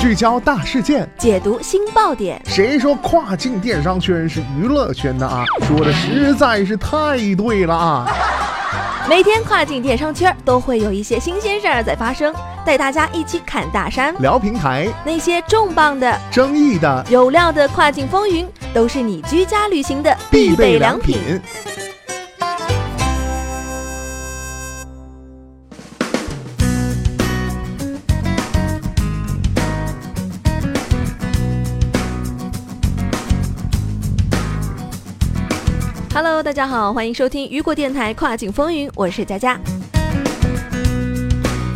聚焦大事件，解读新爆点。谁说跨境电商圈是娱乐圈的啊？说的实在是太对了啊！每天跨境电商圈都会有一些新鲜事儿在发生，带大家一起侃大山，聊平台，那些重磅的、争议的、有料的跨境风云，都是你居家旅行的必备良品。Hello，大家好，欢迎收听雨果电台跨境风云，我是佳佳。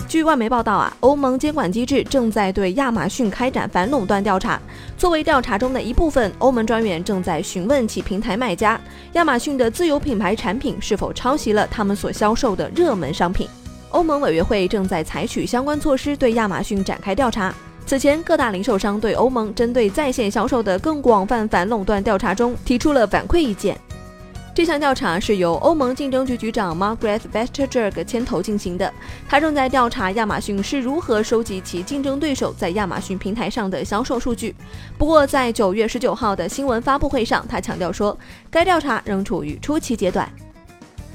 据外媒报道啊，欧盟监管机制正在对亚马逊开展反垄断调查。作为调查中的一部分，欧盟专员正在询问其平台卖家，亚马逊的自有品牌产品是否抄袭了他们所销售的热门商品。欧盟委员会正在采取相关措施对亚马逊展开调查。此前，各大零售商对欧盟针对在线销售的更广泛反垄断调查中提出了反馈意见。这项调查是由欧盟竞争局局长 Margaret Vestager 牵头进行的。他正在调查亚马逊是如何收集其竞争对手在亚马逊平台上的销售数据。不过，在九月十九号的新闻发布会上，他强调说，该调查仍处于初期阶段。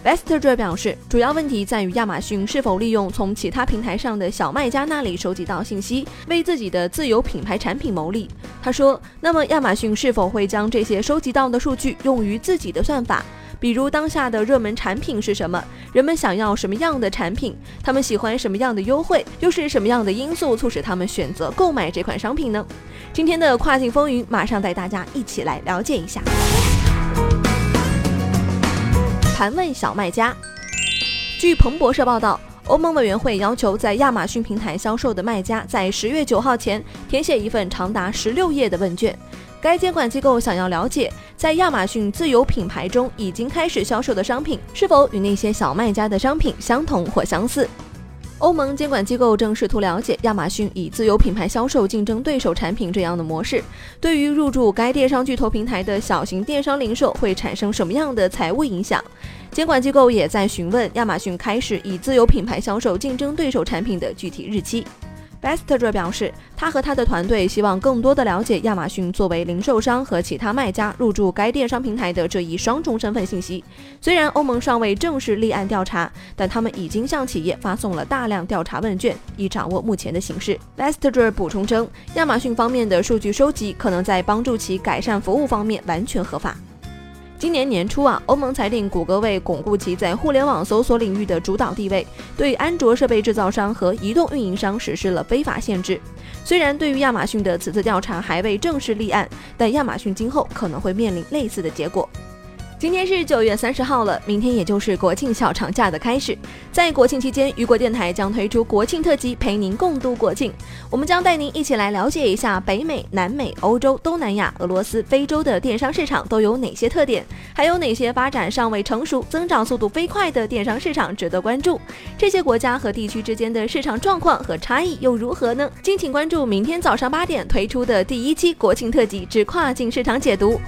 Vestager 表示，主要问题在于亚马逊是否利用从其他平台上的小卖家那里收集到信息，为自己的自有品牌产品牟利。他说：“那么亚马逊是否会将这些收集到的数据用于自己的算法？比如当下的热门产品是什么？人们想要什么样的产品？他们喜欢什么样的优惠？又是什么样的因素促使他们选择购买这款商品呢？”今天的跨境风云，马上带大家一起来了解一下。盘问小卖家。据彭博社报道，欧盟委员会要求在亚马逊平台销售的卖家在十月九号前填写一份长达十六页的问卷。该监管机构想要了解，在亚马逊自有品牌中已经开始销售的商品是否与那些小卖家的商品相同或相似。欧盟监管机构正试图了解亚马逊以自有品牌销售竞争对手产品这样的模式，对于入驻该电商巨头平台的小型电商零售会产生什么样的财务影响。监管机构也在询问亚马逊开始以自有品牌销售竞争对手产品的具体日期。Vestager 表示，他和他的团队希望更多的了解亚马逊作为零售商和其他卖家入驻该电商平台的这一双重身份信息。虽然欧盟尚未正式立案调查，但他们已经向企业发送了大量调查问卷，以掌握目前的形势。Vestager 补充称，亚马逊方面的数据收集可能在帮助其改善服务方面完全合法。今年年初啊，欧盟裁定谷歌为巩固其在互联网搜索领域的主导地位，对安卓设备制造商和移动运营商实施了非法限制。虽然对于亚马逊的此次调查还未正式立案，但亚马逊今后可能会面临类似的结果。今天是九月三十号了，明天也就是国庆小长假的开始。在国庆期间，雨果电台将推出国庆特辑，陪您共度国庆。我们将带您一起来了解一下北美、南美、欧洲、东南亚、俄罗斯、非洲的电商市场都有哪些特点，还有哪些发展尚未成熟、增长速度飞快的电商市场值得关注。这些国家和地区之间的市场状况和差异又如何呢？敬请关注明天早上八点推出的第一期国庆特辑之跨境市场解读。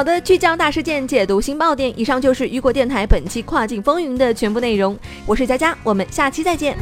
好的，聚焦大事件，解读新爆点。以上就是雨果电台本期跨境风云的全部内容。我是佳佳，我们下期再见。